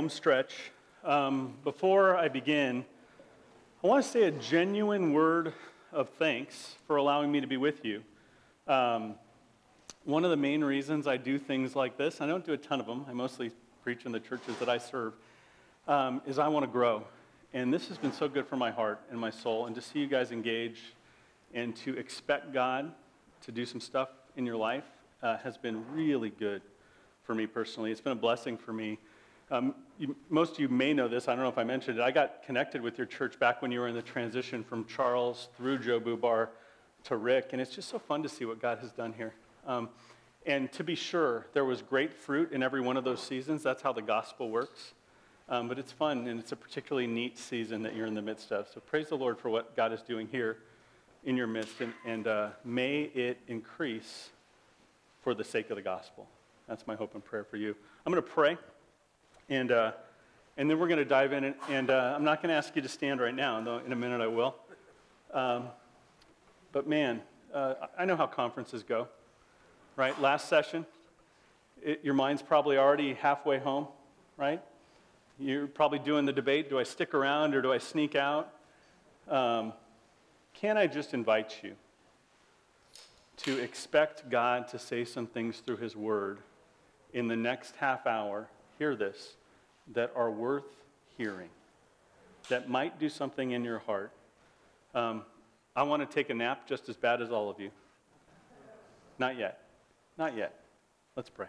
home stretch. Um, before I begin, I want to say a genuine word of thanks for allowing me to be with you. Um, one of the main reasons I do things like this, I don't do a ton of them, I mostly preach in the churches that I serve, um, is I want to grow. And this has been so good for my heart and my soul, and to see you guys engage and to expect God to do some stuff in your life uh, has been really good for me personally. It's been a blessing for me. Um, you, most of you may know this. I don't know if I mentioned it. I got connected with your church back when you were in the transition from Charles through Joe Bubar to Rick, and it's just so fun to see what God has done here. Um, and to be sure, there was great fruit in every one of those seasons. That's how the gospel works. Um, but it's fun, and it's a particularly neat season that you're in the midst of. So praise the Lord for what God is doing here in your midst, and, and uh, may it increase for the sake of the gospel. That's my hope and prayer for you. I'm going to pray, and, uh, and then we're going to dive in. And, and uh, I'm not going to ask you to stand right now, though in a minute I will. Um, but man, uh, I know how conferences go, right? Last session, it, your mind's probably already halfway home, right? You're probably doing the debate do I stick around or do I sneak out? Um, can I just invite you to expect God to say some things through His Word in the next half hour, hear this, that are worth hearing, that might do something in your heart. Um, I want to take a nap just as bad as all of you. Not yet. Not yet. Let's pray.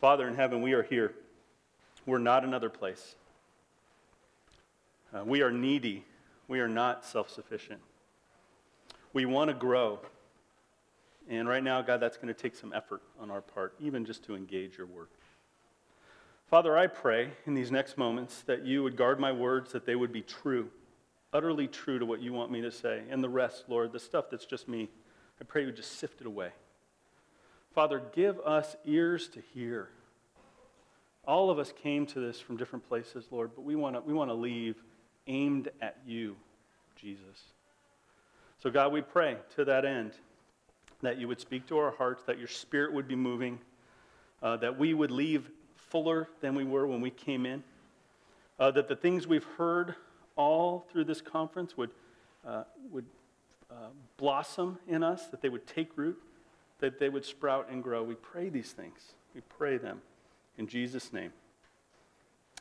Father in heaven, we are here. We're not another place. Uh, we are needy. We are not self sufficient. We want to grow. And right now, God, that's going to take some effort on our part, even just to engage your work. Father, I pray in these next moments that you would guard my words, that they would be true, utterly true to what you want me to say. And the rest, Lord, the stuff that's just me, I pray you would just sift it away. Father, give us ears to hear. All of us came to this from different places, Lord, but we want to we want to leave aimed at you, Jesus. So, God, we pray to that end that you would speak to our hearts, that your spirit would be moving, uh, that we would leave fuller than we were when we came in, uh, that the things we've heard all through this conference would, uh, would uh, blossom in us, that they would take root, that they would sprout and grow. We pray these things. We pray them. In Jesus' name,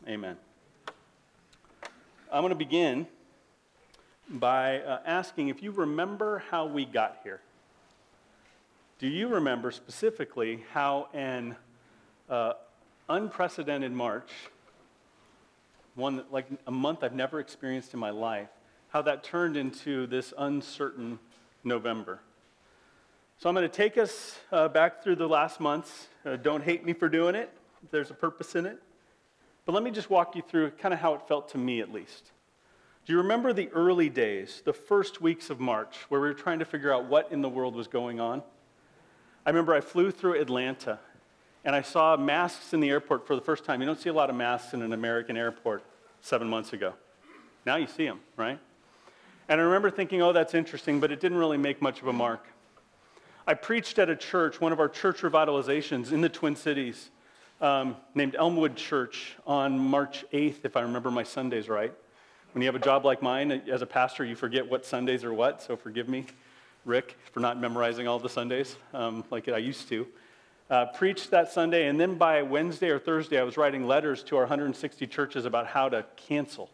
amen. I'm going to begin by uh, asking if you remember how we got here. Do you remember specifically how an uh, unprecedented March, one that, like a month I've never experienced in my life, how that turned into this uncertain November? So I'm going to take us uh, back through the last months. Uh, don't hate me for doing it. There's a purpose in it. But let me just walk you through kind of how it felt to me at least. Do you remember the early days, the first weeks of March, where we were trying to figure out what in the world was going on? I remember I flew through Atlanta and I saw masks in the airport for the first time. You don't see a lot of masks in an American airport seven months ago. Now you see them, right? And I remember thinking, oh, that's interesting, but it didn't really make much of a mark. I preached at a church, one of our church revitalizations in the Twin Cities, um, named Elmwood Church on March 8th, if I remember my Sundays right. When you have a job like mine, as a pastor, you forget what Sundays are what, so forgive me. Rick, for not memorizing all the Sundays um, like I used to. Uh, preached that Sunday, and then by Wednesday or Thursday, I was writing letters to our 160 churches about how to cancel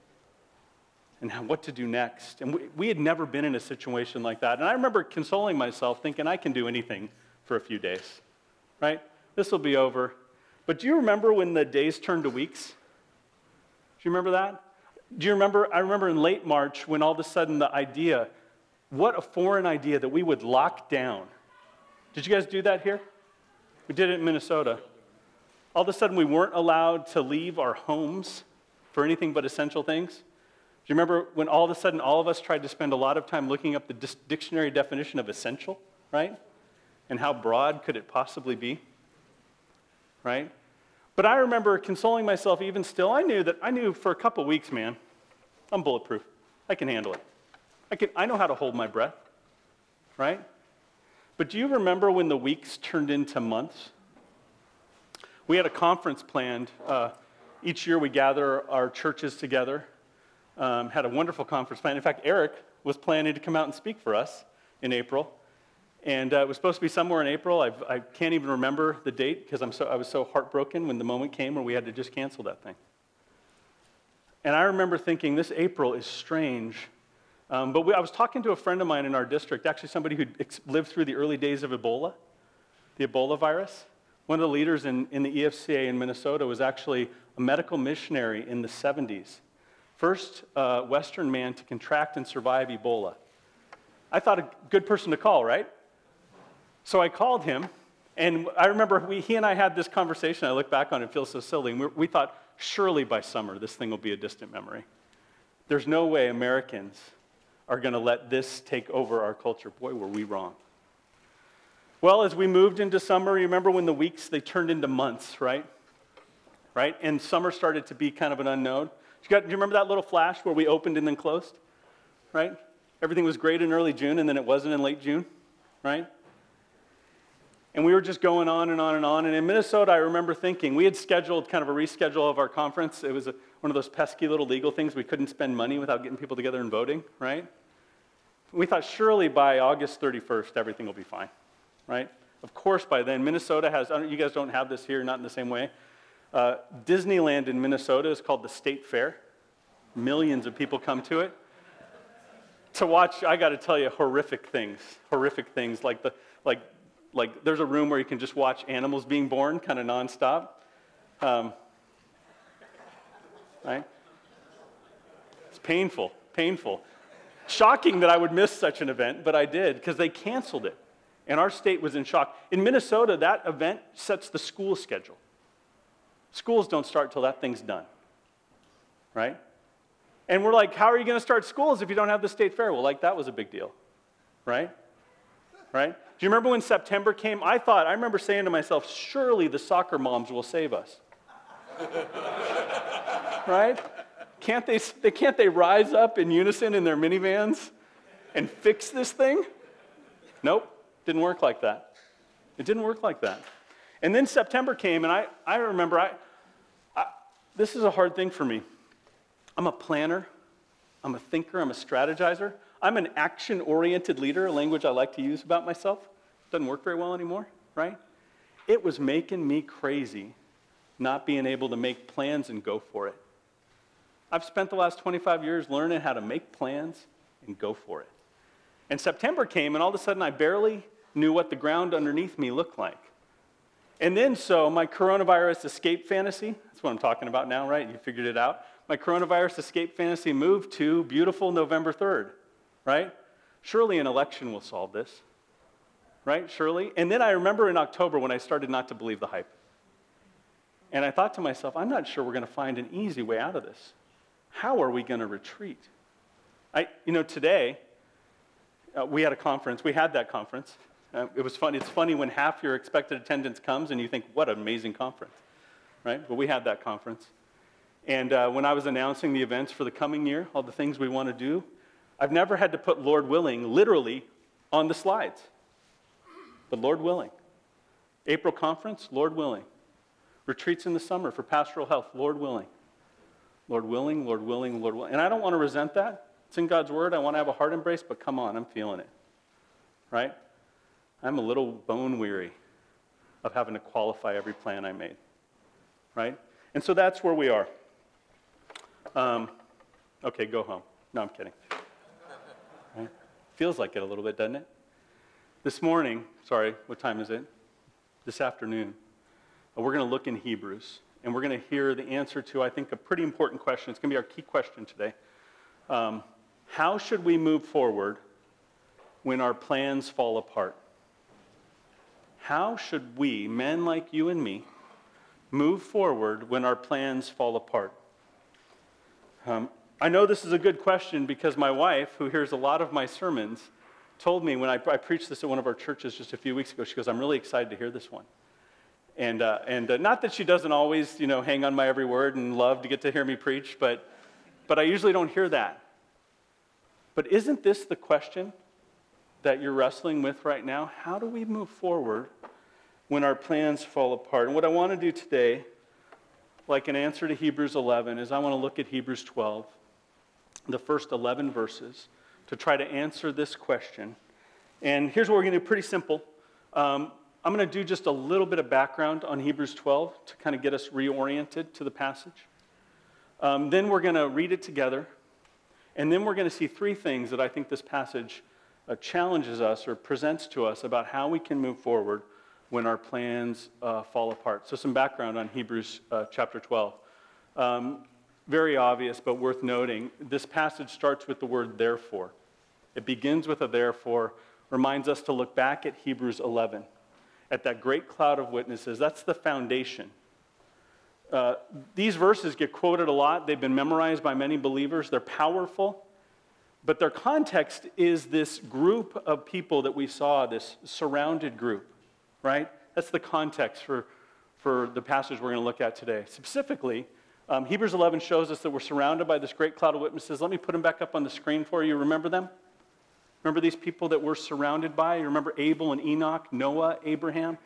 and what to do next. And we, we had never been in a situation like that. And I remember consoling myself, thinking, I can do anything for a few days, right? This will be over. But do you remember when the days turned to weeks? Do you remember that? Do you remember? I remember in late March when all of a sudden the idea what a foreign idea that we would lock down. Did you guys do that here? We did it in Minnesota. All of a sudden, we weren't allowed to leave our homes for anything but essential things. Do you remember when all of a sudden all of us tried to spend a lot of time looking up the dictionary definition of essential, right? And how broad could it possibly be? Right? But I remember consoling myself even still. I knew that I knew for a couple weeks, man, I'm bulletproof. I can handle it. I, can, I know how to hold my breath, right? But do you remember when the weeks turned into months? We had a conference planned. Uh, each year we gather our churches together. Um, had a wonderful conference plan. In fact, Eric was planning to come out and speak for us in April. And uh, it was supposed to be somewhere in April. I've, I can not even remember the date because so, I was so heartbroken when the moment came where we had to just cancel that thing. And I remember thinking, this April is strange. Um, but we, I was talking to a friend of mine in our district, actually somebody who lived through the early days of Ebola, the Ebola virus. One of the leaders in, in the EFCA in Minnesota was actually a medical missionary in the 70s. First uh, Western man to contract and survive Ebola. I thought a good person to call, right? So I called him, and I remember we, he and I had this conversation. I look back on it, it feels so silly. And we, we thought, surely by summer, this thing will be a distant memory. There's no way Americans are going to let this take over our culture. Boy, were we wrong. Well, as we moved into summer, you remember when the weeks they turned into months, right? Right? And summer started to be kind of an unknown. You got, do you remember that little flash where we opened and then closed? Right? Everything was great in early June and then it wasn't in late June, right? And we were just going on and on and on. And in Minnesota, I remember thinking, we had scheduled kind of a reschedule of our conference. It was a, one of those pesky little legal things. We couldn't spend money without getting people together and voting, right? We thought surely by August 31st, everything will be fine, right? Of course, by then, Minnesota has, you guys don't have this here, not in the same way. Uh, Disneyland in Minnesota is called the State Fair. Millions of people come to it to watch, I got to tell you, horrific things. Horrific things like the, like like there's a room where you can just watch animals being born kind of nonstop. Um, right? It's painful, painful. Shocking that I would miss such an event, but I did because they canceled it. And our state was in shock. In Minnesota, that event sets the school schedule. Schools don't start till that thing's done. Right? And we're like, how are you going to start schools if you don't have the state fair? Well, like that was a big deal. Right? Right? Do you remember when September came? I thought, I remember saying to myself, surely the soccer moms will save us. right? Can't they, can't they rise up in unison in their minivans and fix this thing? Nope, didn't work like that. It didn't work like that. And then September came, and I, I remember, I, I, this is a hard thing for me. I'm a planner, I'm a thinker, I'm a strategizer. I'm an action oriented leader, a language I like to use about myself. Doesn't work very well anymore, right? It was making me crazy not being able to make plans and go for it. I've spent the last 25 years learning how to make plans and go for it. And September came, and all of a sudden I barely knew what the ground underneath me looked like. And then, so my coronavirus escape fantasy, that's what I'm talking about now, right? You figured it out. My coronavirus escape fantasy moved to beautiful November 3rd right? Surely an election will solve this, right? Surely. And then I remember in October when I started not to believe the hype. And I thought to myself, I'm not sure we're going to find an easy way out of this. How are we going to retreat? I, you know, today, uh, we had a conference. We had that conference. Uh, it was fun. It's funny when half your expected attendance comes and you think, what an amazing conference, right? But we had that conference. And uh, when I was announcing the events for the coming year, all the things we want to do, I've never had to put Lord willing literally on the slides. But Lord willing. April conference, Lord willing. Retreats in the summer for pastoral health, Lord willing. Lord willing, Lord willing, Lord willing. And I don't want to resent that. It's in God's word. I want to have a heart embrace, but come on, I'm feeling it. Right? I'm a little bone weary of having to qualify every plan I made. Right? And so that's where we are. Um, okay, go home. No, I'm kidding. Feels like it a little bit, doesn't it? This morning, sorry, what time is it? This afternoon, we're going to look in Hebrews and we're going to hear the answer to, I think, a pretty important question. It's going to be our key question today. Um, how should we move forward when our plans fall apart? How should we, men like you and me, move forward when our plans fall apart? Um, I know this is a good question because my wife, who hears a lot of my sermons, told me when I, I preached this at one of our churches just a few weeks ago, she goes, I'm really excited to hear this one. And, uh, and uh, not that she doesn't always, you know, hang on my every word and love to get to hear me preach, but, but I usually don't hear that. But isn't this the question that you're wrestling with right now? How do we move forward when our plans fall apart. And what I want to do today, like an answer to Hebrews 11, is I want to look at Hebrews 12, the first 11 verses, to try to answer this question. And here's what we're going to do pretty simple. Um, I'm going to do just a little bit of background on Hebrews 12 to kind of get us reoriented to the passage. Um, then we're going to read it together. And then we're going to see three things that I think this passage uh, challenges us or presents to us about how we can move forward when our plans uh, fall apart. So, some background on Hebrews uh, chapter 12. Um, very obvious, but worth noting. This passage starts with the word therefore. It begins with a therefore, reminds us to look back at Hebrews 11, at that great cloud of witnesses. That's the foundation. Uh, these verses get quoted a lot. They've been memorized by many believers. They're powerful. But their context is this group of people that we saw, this surrounded group right? That's the context for, for the passage we're going to look at today. Specifically, um, Hebrews 11 shows us that we're surrounded by this great cloud of witnesses. Let me put them back up on the screen for you. Remember them? Remember these people that we're surrounded by? You remember Abel and Enoch, Noah, Abraham,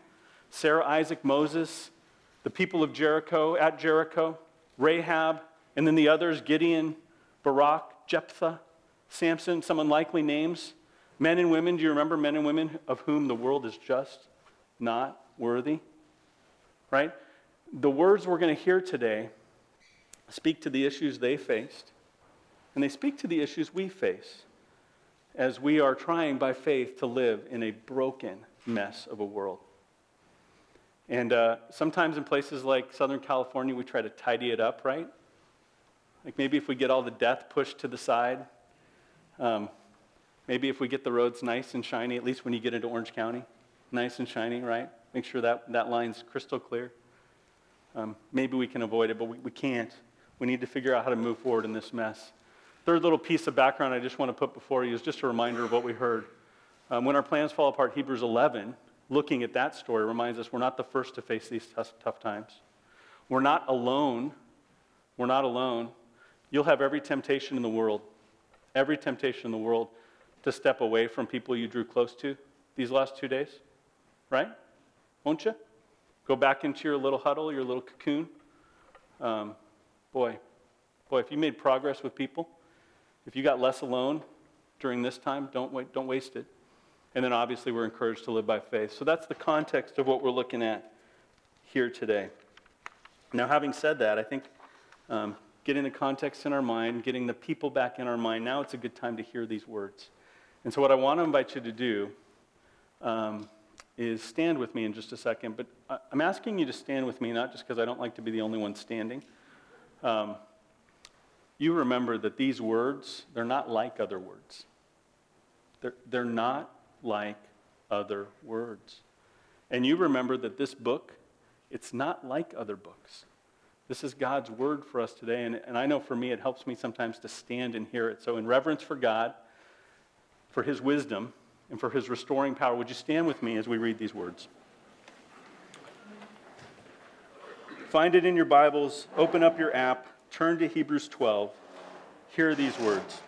Sarah, Isaac, Moses, the people of Jericho, at Jericho, Rahab, and then the others Gideon, Barak, Jephthah, Samson, some unlikely names. Men and women, do you remember men and women of whom the world is just? not worthy. Right? The words we're going to hear today speak to the issues they faced, and they speak to the issues we face as we are trying by faith to live in a broken mess of a world. And uh, sometimes in places like Southern California, we try to tidy it up, right? Like maybe if we get all the death pushed to the side, um, maybe if we get the roads nice and shiny, at least when you get into Orange County nice and shiny, right? Make sure that, that line's crystal clear. Um, maybe we can avoid it, but we, we can't. We need to figure out how to move forward in this mess. Third little piece of background I just want to put before you is just a reminder of what we heard. Um, when our plans fall apart, Hebrews 11, looking at that story, reminds us we're not the first to face these tough, tough times. We're not alone. We're not alone. You'll have every temptation in the world, every temptation in the world to step away from people you drew close to these last two days right? Won't you? Go back into your little huddle, your little cocoon. Um, boy, boy, if you made progress with people, if you got less alone during this time, don't, wait, don't waste it. And then obviously, we're encouraged to live by faith. So that's the context of what we're looking at here today. Now, having said that, I think um, getting the context in our mind, getting the people back in our mind, now it's a good time to hear these words. And so, what I want to invite you to do um, is stand with me in just a second, but I'm asking you to stand with me, not just because I don't like to be the only one standing. Um, you remember that these words, they're not like other words. They're, they're not like other words. And you remember that this book, it's not like other books. This is God's word for us today, and, and I know for me it helps me sometimes to stand and hear it. So, in reverence for God, for his wisdom, and for his restoring power. Would you stand with me as we read these words? Find it in your Bibles, open up your app, turn to Hebrews 12. Hear these words.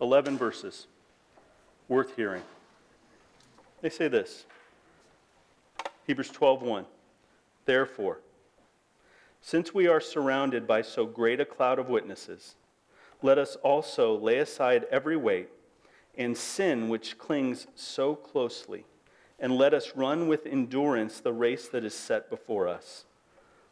11 verses. Worth hearing. They say this. Hebrews 12:1 Therefore since we are surrounded by so great a cloud of witnesses let us also lay aside every weight and sin which clings so closely, and let us run with endurance the race that is set before us,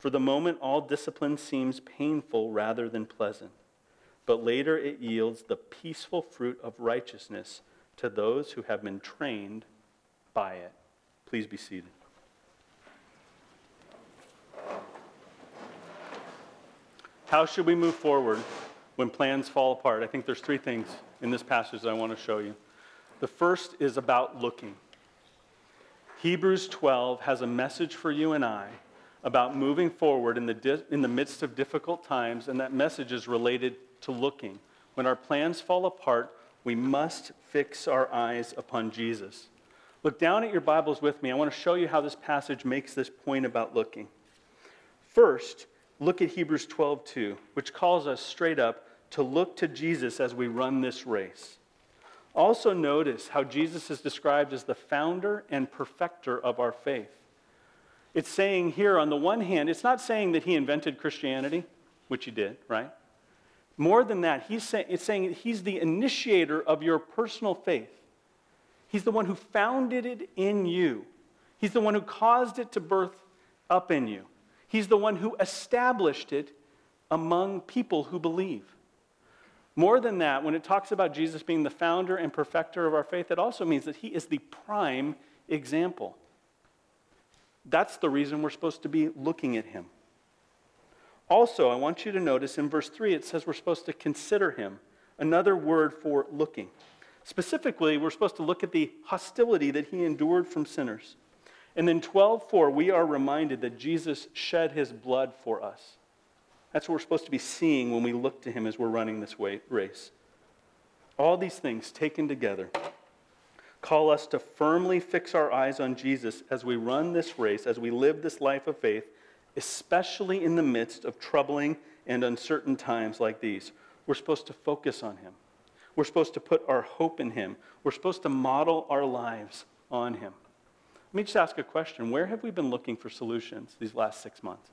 For the moment, all discipline seems painful rather than pleasant, but later it yields the peaceful fruit of righteousness to those who have been trained by it. Please be seated. How should we move forward when plans fall apart? I think there's three things in this passage that I want to show you. The first is about looking. Hebrews 12 has a message for you and I about moving forward in the, di- in the midst of difficult times, and that message is related to looking. When our plans fall apart, we must fix our eyes upon Jesus. Look down at your Bibles with me. I want to show you how this passage makes this point about looking. First, look at Hebrews 12:2, which calls us straight up to look to Jesus as we run this race. Also notice how Jesus is described as the founder and perfecter of our faith. It's saying here, on the one hand, it's not saying that he invented Christianity, which he did, right? More than that, he's say, it's saying he's the initiator of your personal faith. He's the one who founded it in you. He's the one who caused it to birth up in you. He's the one who established it among people who believe. More than that, when it talks about Jesus being the founder and perfecter of our faith, it also means that he is the prime example. That's the reason we're supposed to be looking at him. Also, I want you to notice in verse 3 it says we're supposed to consider him, another word for looking. Specifically, we're supposed to look at the hostility that he endured from sinners. And then 12:4 we are reminded that Jesus shed his blood for us. That's what we're supposed to be seeing when we look to him as we're running this race. All these things taken together call us to firmly fix our eyes on Jesus as we run this race, as we live this life of faith, especially in the midst of troubling and uncertain times like these. We're supposed to focus on Him. We're supposed to put our hope in Him. We're supposed to model our lives on Him. Let me just ask a question. Where have we been looking for solutions these last six months?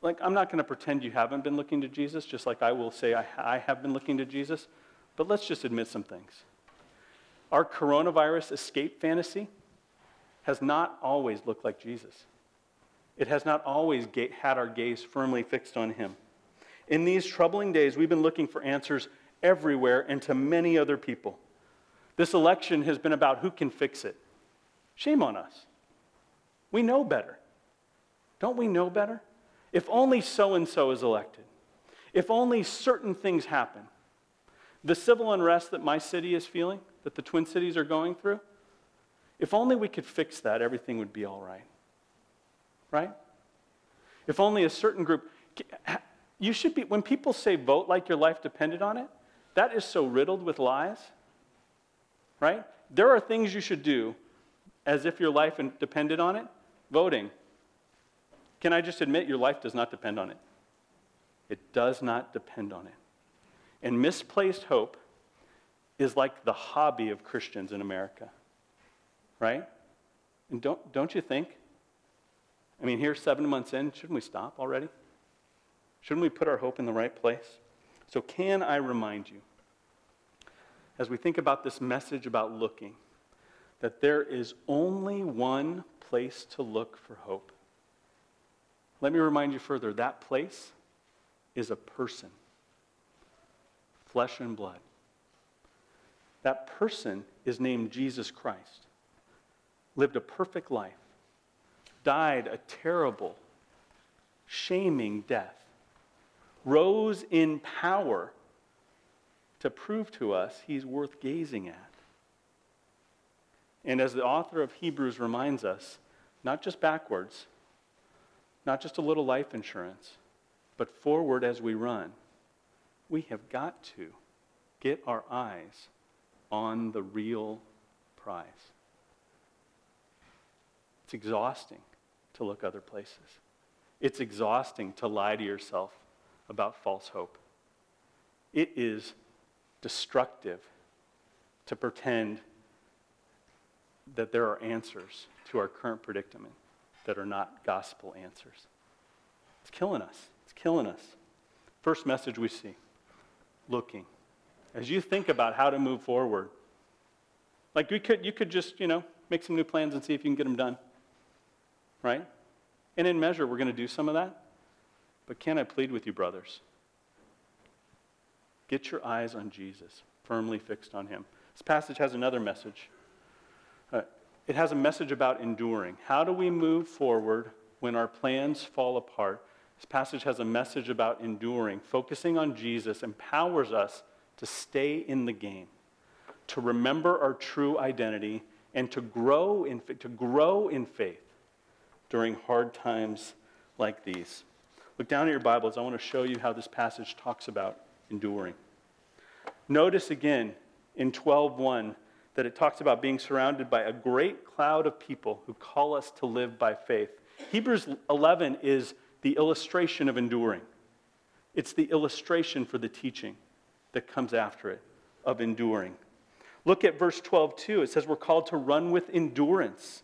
Like, I'm not going to pretend you haven't been looking to Jesus, just like I will say I, I have been looking to Jesus, but let's just admit some things. Our coronavirus escape fantasy has not always looked like Jesus. It has not always had our gaze firmly fixed on him. In these troubling days, we've been looking for answers everywhere and to many other people. This election has been about who can fix it. Shame on us. We know better. Don't we know better? If only so and so is elected, if only certain things happen. The civil unrest that my city is feeling, that the Twin Cities are going through, if only we could fix that, everything would be all right. Right? If only a certain group. You should be, when people say vote like your life depended on it, that is so riddled with lies. Right? There are things you should do as if your life depended on it. Voting. Can I just admit your life does not depend on it? It does not depend on it. And misplaced hope is like the hobby of Christians in America, right? And don't, don't you think? I mean, here, seven months in, shouldn't we stop already? Shouldn't we put our hope in the right place? So, can I remind you, as we think about this message about looking, that there is only one place to look for hope? Let me remind you further that place is a person, flesh and blood. That person is named Jesus Christ, lived a perfect life, died a terrible, shaming death, rose in power to prove to us he's worth gazing at. And as the author of Hebrews reminds us, not just backwards, not just a little life insurance, but forward as we run, we have got to get our eyes on the real prize. It's exhausting to look other places. It's exhausting to lie to yourself about false hope. It is destructive to pretend that there are answers to our current predicament that are not gospel answers. It's killing us. It's killing us. First message we see looking. As you think about how to move forward, like we could, you could just, you know, make some new plans and see if you can get them done. Right? And in measure, we're going to do some of that. But can I plead with you, brothers? Get your eyes on Jesus, firmly fixed on him. This passage has another message. Uh, it has a message about enduring. How do we move forward when our plans fall apart? This passage has a message about enduring. Focusing on Jesus empowers us to stay in the game, to remember our true identity, and to grow in, to grow in faith during hard times like these. Look down at your Bibles. I want to show you how this passage talks about enduring. Notice again in 12:1 that it talks about being surrounded by a great cloud of people who call us to live by faith. Hebrews 11 is the illustration of enduring. It's the illustration for the teaching that comes after it of enduring. Look at verse 12 too. It says we're called to run with endurance.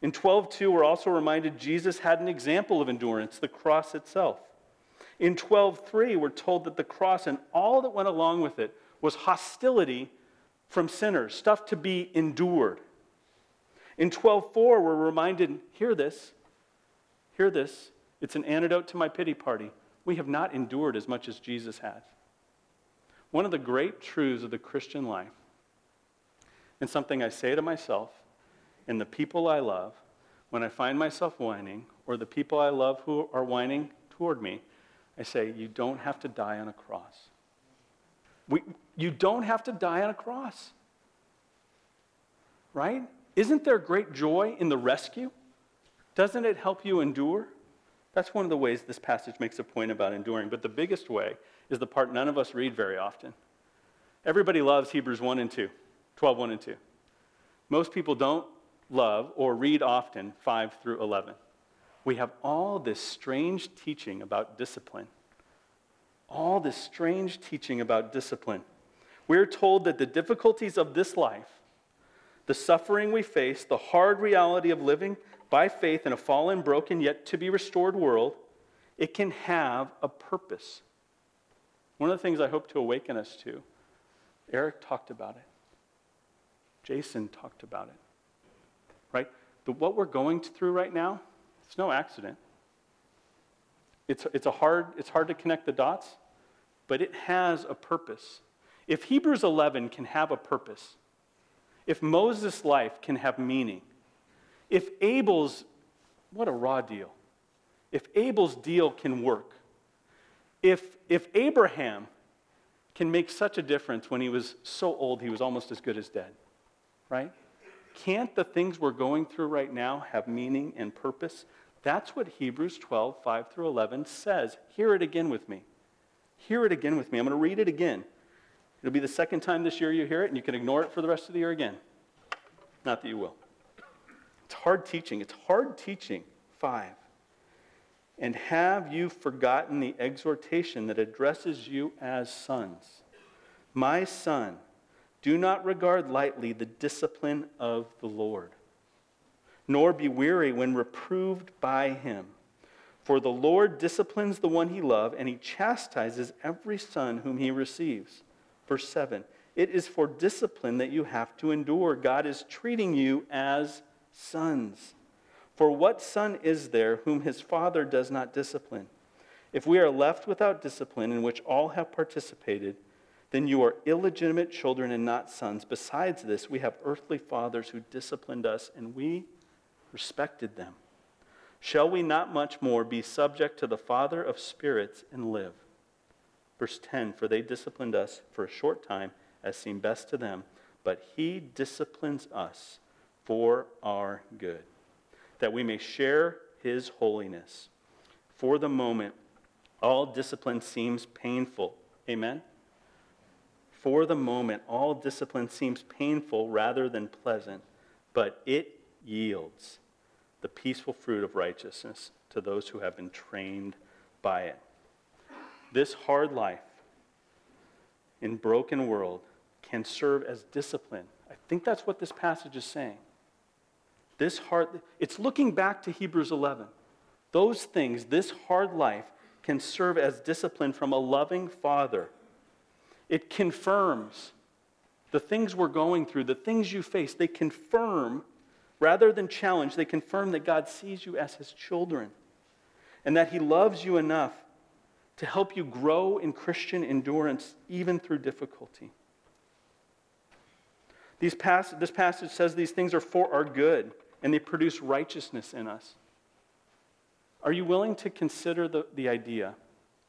In 12:2 we're also reminded Jesus had an example of endurance, the cross itself. In 12:3 we're told that the cross and all that went along with it was hostility from sinners, stuff to be endured. In 12:4 we're reminded, hear this. Hear this. It's an antidote to my pity party. We have not endured as much as Jesus has. One of the great truths of the Christian life, and something I say to myself and the people I love, when I find myself whining, or the people I love who are whining toward me, I say, You don't have to die on a cross. We, you don't have to die on a cross. Right? Isn't there great joy in the rescue? Doesn't it help you endure? That's one of the ways this passage makes a point about enduring. But the biggest way is the part none of us read very often. Everybody loves Hebrews 1 and 2, 12, 1 and 2. Most people don't love or read often 5 through 11. We have all this strange teaching about discipline. All this strange teaching about discipline. We're told that the difficulties of this life, the suffering we face, the hard reality of living by faith in a fallen, broken, yet to be restored world, it can have a purpose. One of the things I hope to awaken us to, Eric talked about it. Jason talked about it right? The, what we're going through right now, it's no accident. It's, it's, a hard, it's hard to connect the dots, but it has a purpose. If Hebrews 11 can have a purpose, if Moses' life can have meaning, if Abel's, what a raw deal, if Abel's deal can work, if, if Abraham can make such a difference when he was so old he was almost as good as dead, right? Can't the things we're going through right now have meaning and purpose? That's what Hebrews 12, 5 through 11 says. Hear it again with me. Hear it again with me. I'm going to read it again. It'll be the second time this year you hear it, and you can ignore it for the rest of the year again. Not that you will. It's hard teaching. It's hard teaching. Five. And have you forgotten the exhortation that addresses you as sons? My son, do not regard lightly the discipline of the Lord, nor be weary when reproved by him. For the Lord disciplines the one he loves, and he chastises every son whom he receives. Verse 7 It is for discipline that you have to endure. God is treating you as sons. For what son is there whom his father does not discipline? If we are left without discipline, in which all have participated, then you are illegitimate children and not sons. Besides this, we have earthly fathers who disciplined us, and we respected them. Shall we not much more be subject to the Father of spirits and live? Verse 10 For they disciplined us for a short time, as seemed best to them, but he disciplines us for our good, that we may share his holiness. For the moment, all discipline seems painful. Amen? For the moment, all discipline seems painful rather than pleasant, but it yields the peaceful fruit of righteousness to those who have been trained by it. This hard life in broken world can serve as discipline. I think that's what this passage is saying. This hard it's looking back to Hebrews 11. Those things, this hard life can serve as discipline from a loving father. It confirms the things we're going through, the things you face, they confirm rather than challenge, they confirm that God sees you as his children and that he loves you enough to help you grow in Christian endurance even through difficulty. These pass- this passage says these things are for our good and they produce righteousness in us. Are you willing to consider the, the idea?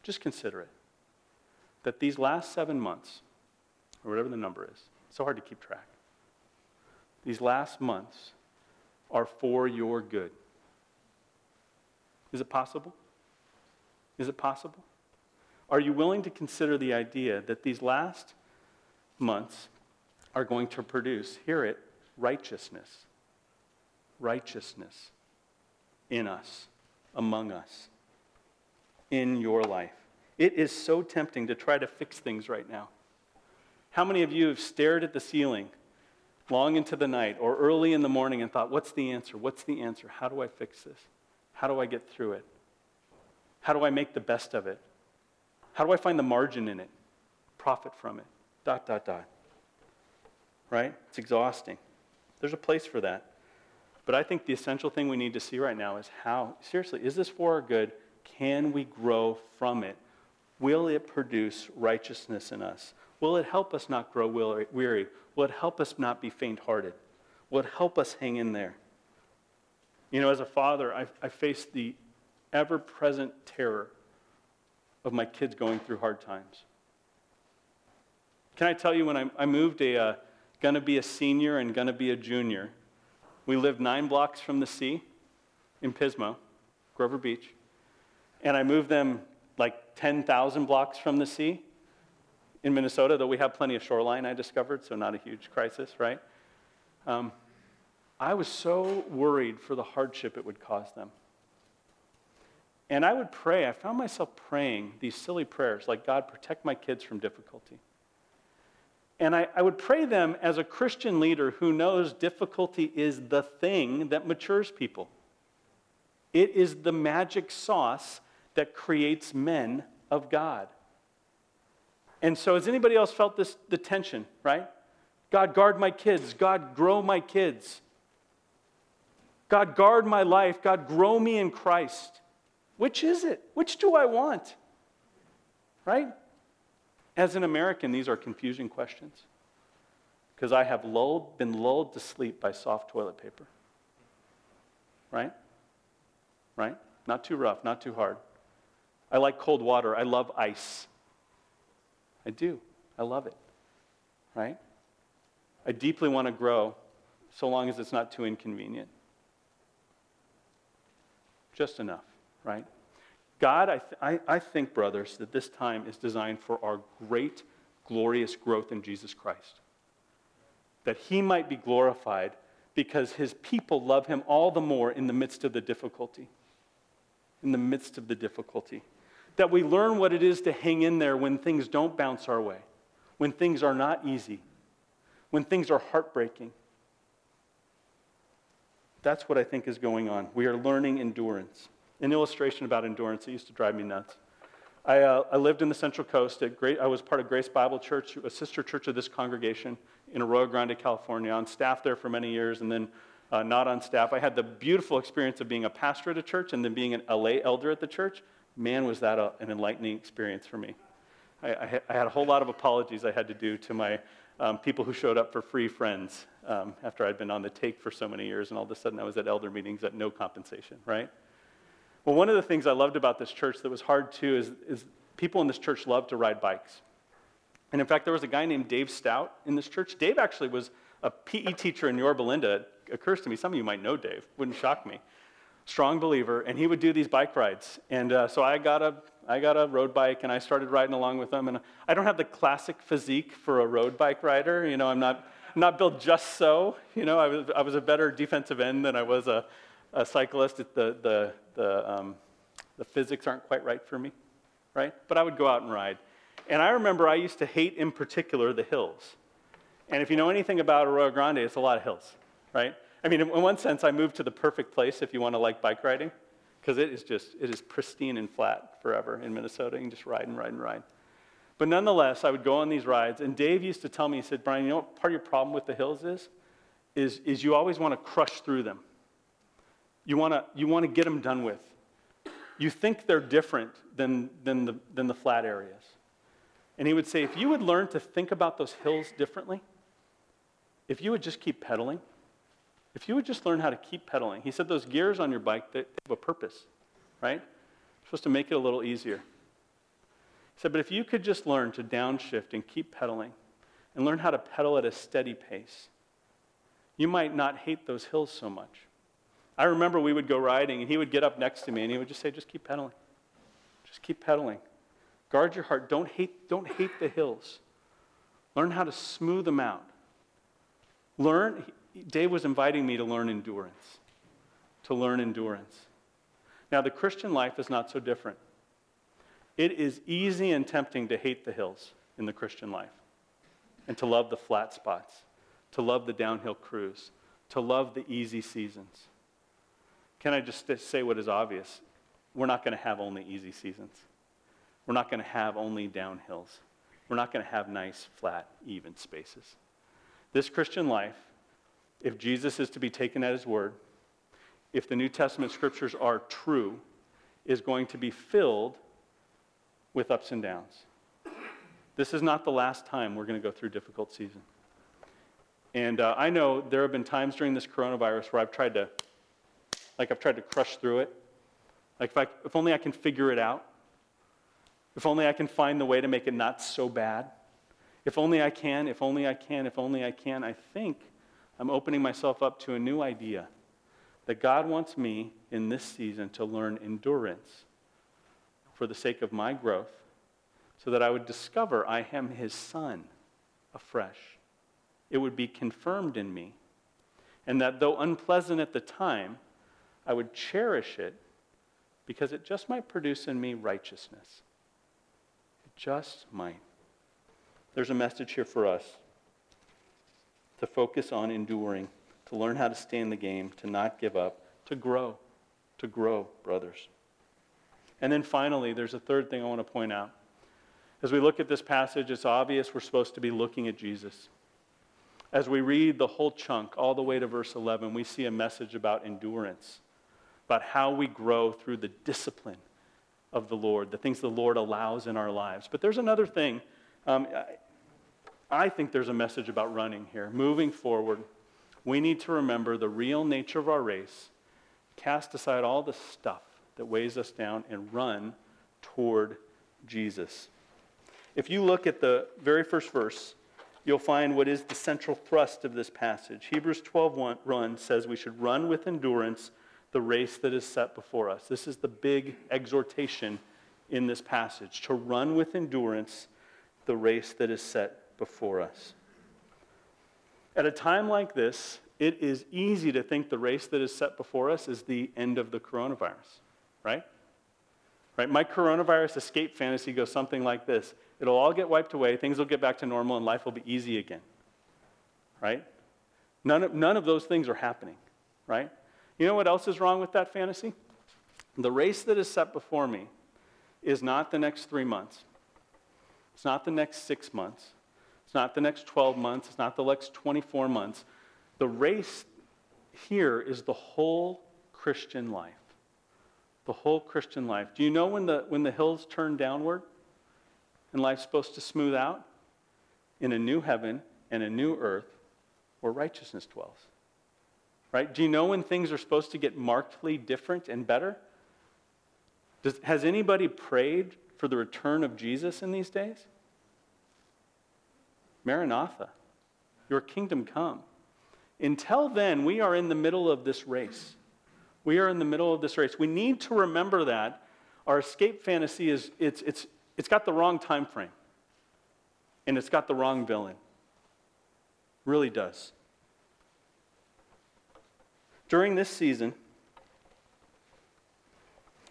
Just consider it. That these last seven months, or whatever the number is, so hard to keep track. These last months are for your good. Is it possible? Is it possible? Are you willing to consider the idea that these last months are going to produce, hear it, righteousness? Righteousness in us, among us, in your life. It is so tempting to try to fix things right now. How many of you have stared at the ceiling long into the night or early in the morning and thought, what's the answer? What's the answer? How do I fix this? How do I get through it? How do I make the best of it? How do I find the margin in it? Profit from it? Dot, dot, dot. Right? It's exhausting. There's a place for that. But I think the essential thing we need to see right now is how, seriously, is this for our good? Can we grow from it? Will it produce righteousness in us? Will it help us not grow weary? Will it help us not be faint hearted? Will it help us hang in there? You know, as a father, I, I face the ever present terror of my kids going through hard times. Can I tell you, when I, I moved a uh, gonna be a senior and gonna be a junior, we lived nine blocks from the sea in Pismo, Grover Beach, and I moved them like 10,000 blocks from the sea in Minnesota, though we have plenty of shoreline, I discovered, so not a huge crisis, right? Um, I was so worried for the hardship it would cause them. And I would pray, I found myself praying these silly prayers like, God, protect my kids from difficulty. And I, I, would pray them as a Christian leader who knows difficulty is the thing that matures people. It is the magic sauce that creates men of God. And so, has anybody else felt this the tension, right? God, guard my kids. God, grow my kids. God, guard my life. God, grow me in Christ. Which is it? Which do I want? Right? As an American, these are confusing questions because I have lulled, been lulled to sleep by soft toilet paper. Right? Right? Not too rough, not too hard. I like cold water. I love ice. I do. I love it. Right? I deeply want to grow so long as it's not too inconvenient. Just enough, right? God, I, th- I, I think, brothers, that this time is designed for our great, glorious growth in Jesus Christ. That he might be glorified because his people love him all the more in the midst of the difficulty. In the midst of the difficulty that we learn what it is to hang in there when things don't bounce our way, when things are not easy, when things are heartbreaking. That's what I think is going on. We are learning endurance. An illustration about endurance that used to drive me nuts. I, uh, I lived in the Central Coast. At Great, I was part of Grace Bible Church, a sister church of this congregation in Arroyo Grande, California, on staff there for many years, and then uh, not on staff. I had the beautiful experience of being a pastor at a church and then being an LA elder at the church man, was that a, an enlightening experience for me. I, I, I, had a whole lot of apologies I had to do to my um, people who showed up for free friends um, after I'd been on the take for so many years, and all of a sudden I was at elder meetings at no compensation, right? Well, one of the things I loved about this church that was hard too is, is people in this church love to ride bikes. And in fact, there was a guy named Dave Stout in this church. Dave actually was a PE teacher in Yorba Linda. It occurs to me, some of you might know Dave, wouldn't shock me strong believer, and he would do these bike rides. And uh, so I got, a, I got a road bike, and I started riding along with him. And I don't have the classic physique for a road bike rider. You know, I'm not, not built just so. You know, I was, I was a better defensive end than I was a, a cyclist. The, the, the, um, the physics aren't quite right for me, right? But I would go out and ride. And I remember I used to hate, in particular, the hills. And if you know anything about Arroyo Grande, it's a lot of hills, right? I mean, in one sense, I moved to the perfect place if you want to like bike riding, because it is just, it is pristine and flat forever in Minnesota. You can just ride and ride and ride. But nonetheless, I would go on these rides, and Dave used to tell me, he said, Brian, you know what part of your problem with the hills is? Is, is you always want to crush through them. You want to you want to get them done with. You think they're different than, than, the, than the flat areas. And he would say, if you would learn to think about those hills differently, if you would just keep pedaling, if you would just learn how to keep pedaling, he said those gears on your bike, they have a purpose, right? You're supposed to make it a little easier. He said, but if you could just learn to downshift and keep pedaling and learn how to pedal at a steady pace, you might not hate those hills so much. I remember we would go riding and he would get up next to me and he would just say, just keep pedaling. Just keep pedaling. Guard your heart. Don't hate, don't hate the hills. Learn how to smooth them out. Learn, Dave was inviting me to learn endurance, to learn endurance. Now, the Christian life is not so different. It is easy and tempting to hate the hills in the Christian life and to love the flat spots, to love the downhill cruise, to love the easy seasons. Can I just say what is obvious? We're not going to have only easy seasons. We're not going to have only downhills. We're not going to have nice, flat, even spaces. This Christian life, if Jesus is to be taken at his word, if the New Testament scriptures are true, is going to be filled with ups and downs. This is not the last time we're going to go through difficult season. And uh, I know there have been times during this coronavirus where I've tried to, like I've tried to crush through it. Like if, I, if only I can figure it out. If only I can find the way to make it not so bad. If only I can, if only I can, if only I can. I think I'm opening myself up to a new idea that God wants me in this season to learn endurance for the sake of my growth so that I would discover I am his son afresh. It would be confirmed in me. And that though unpleasant at the time, I would cherish it because it just might produce in me righteousness It just might. There's a message here for us to focus on enduring, to learn how to stay in the game, to not give up, to grow, to grow, brothers. And then finally, there's a third thing I want to point out. As we look at this passage, it's obvious we're supposed to be looking at Jesus. As we read the whole chunk, all the way to verse 11, we see a message about endurance, about how we grow through the discipline of the Lord, the things the Lord allows in our lives. But there's another thing. Um, I think there's a message about running here. Moving forward, we need to remember the real nature of our race, cast aside all the stuff that weighs us down, and run toward Jesus. If you look at the very first verse, you'll find what is the central thrust of this passage. Hebrews 12 1 says we should run with endurance the race that is set before us. This is the big exhortation in this passage to run with endurance the race that is set before us. At a time like this, it is easy to think the race that is set before us is the end of the coronavirus, right? Right? My coronavirus escape fantasy goes something like this. It'll all get wiped away, things will get back to normal, and life will be easy again. Right? None of, none of those things are happening, right? You know what else is wrong with that fantasy? The race that is set before me is not the next three months. It's not the next six months. It's not the next 12 months. It's not the next 24 months. The race here is the whole Christian life. The whole Christian life. Do you know when the, when the hills turn downward and life's supposed to smooth out? In a new heaven and a new earth where righteousness dwells. Right? Do you know when things are supposed to get markedly different and better? Does, has anybody prayed for the return of Jesus in these days? Maranatha, your kingdom come. Until then, we are in the middle of this race. We are in the middle of this race. We need to remember that our escape fantasy is it's, it's, it's got the wrong time frame and it's got the wrong villain. really does. During this season,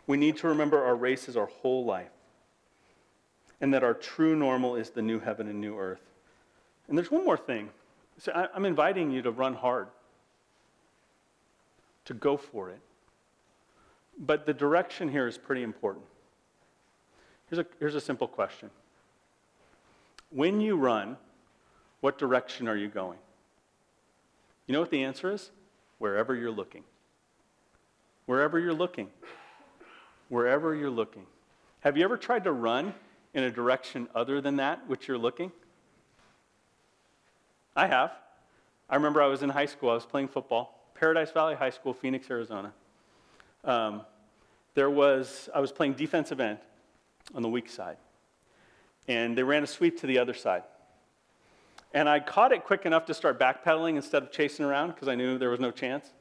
we need to remember our race is our whole life and that our true normal is the new heaven and new earth. And there's one more thing. So I'm inviting you to run hard, to go for it. But the direction here is pretty important. Here's a, here's a simple question When you run, what direction are you going? You know what the answer is? Wherever you're looking. Wherever you're looking. Wherever you're looking. Have you ever tried to run in a direction other than that which you're looking? I have. I remember I was in high school, I was playing football, Paradise Valley High School, Phoenix, Arizona. Um, there was, I was playing defensive end on the weak side, and they ran a sweep to the other side. And I caught it quick enough to start backpedaling instead of chasing around because I knew there was no chance.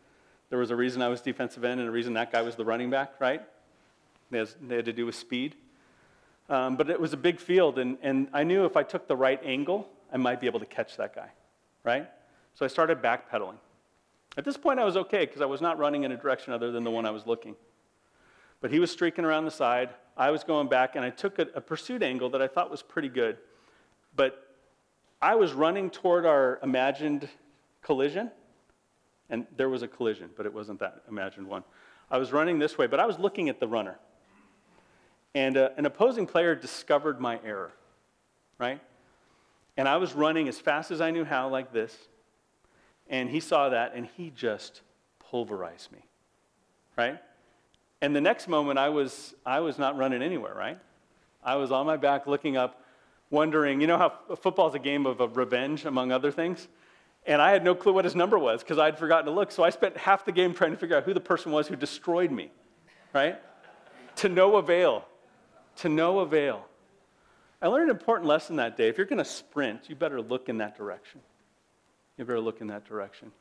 There was a reason I was defensive end and a reason that guy was the running back, right? They had to do with speed. Um, but it was a big field, and, and I knew if I took the right angle, I might be able to catch that guy, right? So I started backpedaling. At this point, I was okay because I was not running in a direction other than the one I was looking. But he was streaking around the side. I was going back, and I took a, a pursuit angle that I thought was pretty good. But I was running toward our imagined collision, and there was a collision, but it wasn't that imagined one. I was running this way, but I was looking at the runner. And uh, an opposing player discovered my error, right? And I was running as fast as I knew how, like this. And he saw that, and he just pulverized me, right? And the next moment, I was, I was not running anywhere, right? I was on my back looking up, wondering, you know how football is a game of, of revenge, among other things? And I had no clue what his number was because I'd forgotten to look. So I spent half the game trying to figure out who the person was who destroyed me, right? to no avail to no avail. I learned an important lesson that day. If you're going to sprint, you better look in that direction. You better look in that direction.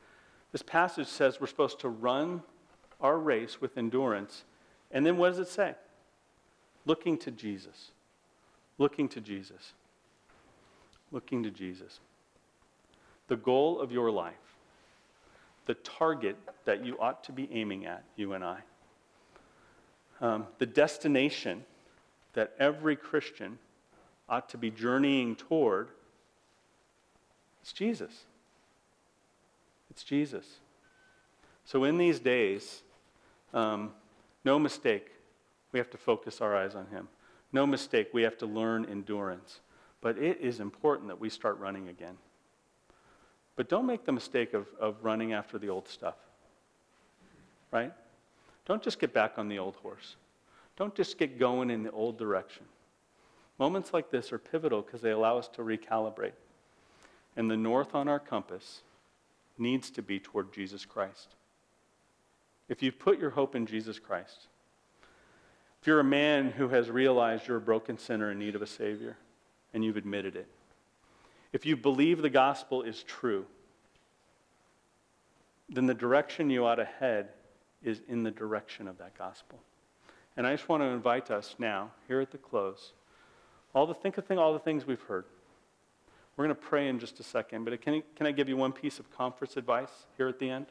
This passage says we're supposed to run our race with endurance. And then what does it say? Looking to Jesus. Looking to Jesus. Looking to Jesus. The goal of your life, the target that you ought to be aiming at, you and I, um, the destination that every Christian ought to be journeying toward, it's Jesus. It's Jesus. So in these days, um, no mistake, we have to focus our eyes on Him. No mistake, we have to learn endurance. But it is important that we start running again. But don't make the mistake of, of running after the old stuff. Right? Don't just get back on the old horse. Don't just get going in the old direction. Moments like this are pivotal because they allow us to recalibrate. And the north on our compass needs to be toward Jesus Christ. If you've put your hope in Jesus Christ, if you're a man who has realized you're a broken sinner in need of a Savior, and you've admitted it, if you believe the gospel is true, then the direction you ought to head is in the direction of that gospel. And I just want to invite us now, here at the close, all the think of thing, all the things we've heard. We're going to pray in just a second, but can, can I give you one piece of conference advice here at the end?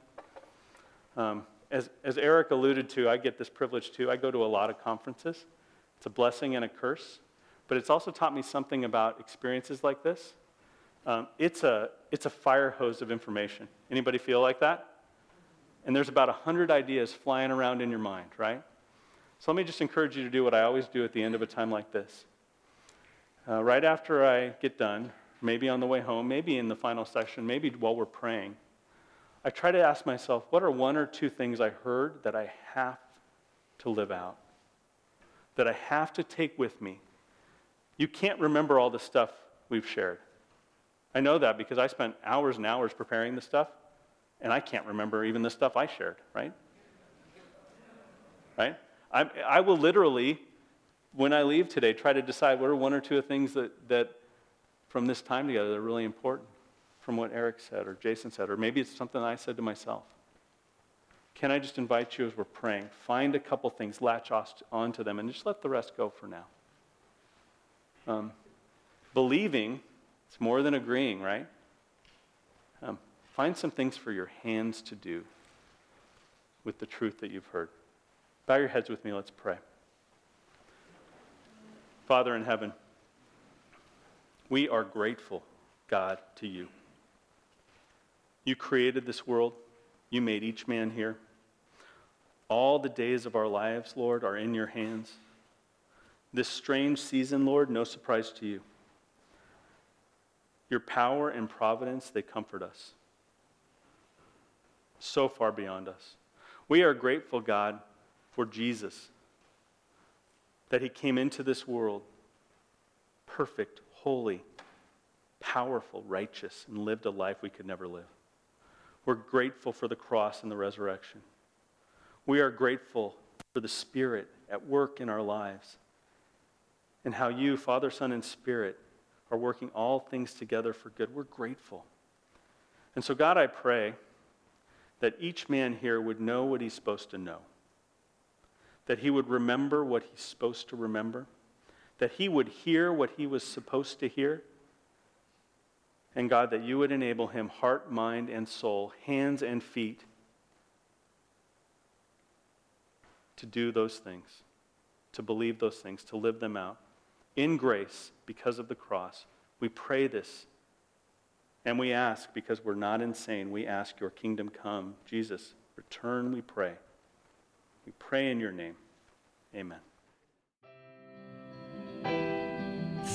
Um, as, as Eric alluded to, I get this privilege too. I go to a lot of conferences. It's a blessing and a curse, but it's also taught me something about experiences like this. Um, it's, a, it's a fire hose of information. Anybody feel like that? And there's about 100 ideas flying around in your mind, right? So let me just encourage you to do what I always do at the end of a time like this. Uh, right after I get done, maybe on the way home, maybe in the final section, maybe while we're praying, I try to ask myself, what are one or two things I heard that I have to live out? That I have to take with me? You can't remember all the stuff we've shared. I know that because I spent hours and hours preparing the stuff, and I can't remember even the stuff I shared, right? Right? I, I will literally, when I leave today, try to decide what are one or two things that, that from this time together that are really important from what Eric said or Jason said, or maybe it's something I said to myself. Can I just invite you as we're praying? Find a couple things, latch onto them, and just let the rest go for now. Um, believing, it's more than agreeing, right? Find some things for your hands to do with the truth that you've heard. Bow your heads with me, let's pray. Father in heaven, we are grateful, God, to you. You created this world, you made each man here. All the days of our lives, Lord, are in your hands. This strange season, Lord, no surprise to you. Your power and providence, they comfort us. So far beyond us. We are grateful, God, for Jesus, that he came into this world perfect, holy, powerful, righteous, and lived a life we could never live. We're grateful for the cross and the resurrection. We are grateful for the Spirit at work in our lives and how you, Father, Son, and Spirit, are working all things together for good. We're grateful. And so, God, I pray that each man here would know what he's supposed to know, that he would remember what he's supposed to remember, that he would hear what he was supposed to hear. And God, that you would enable him, heart, mind, and soul, hands and feet, to do those things, to believe those things, to live them out in grace because of the cross. We pray this and we ask because we're not insane. We ask your kingdom come. Jesus, return, we pray. We pray in your name. Amen.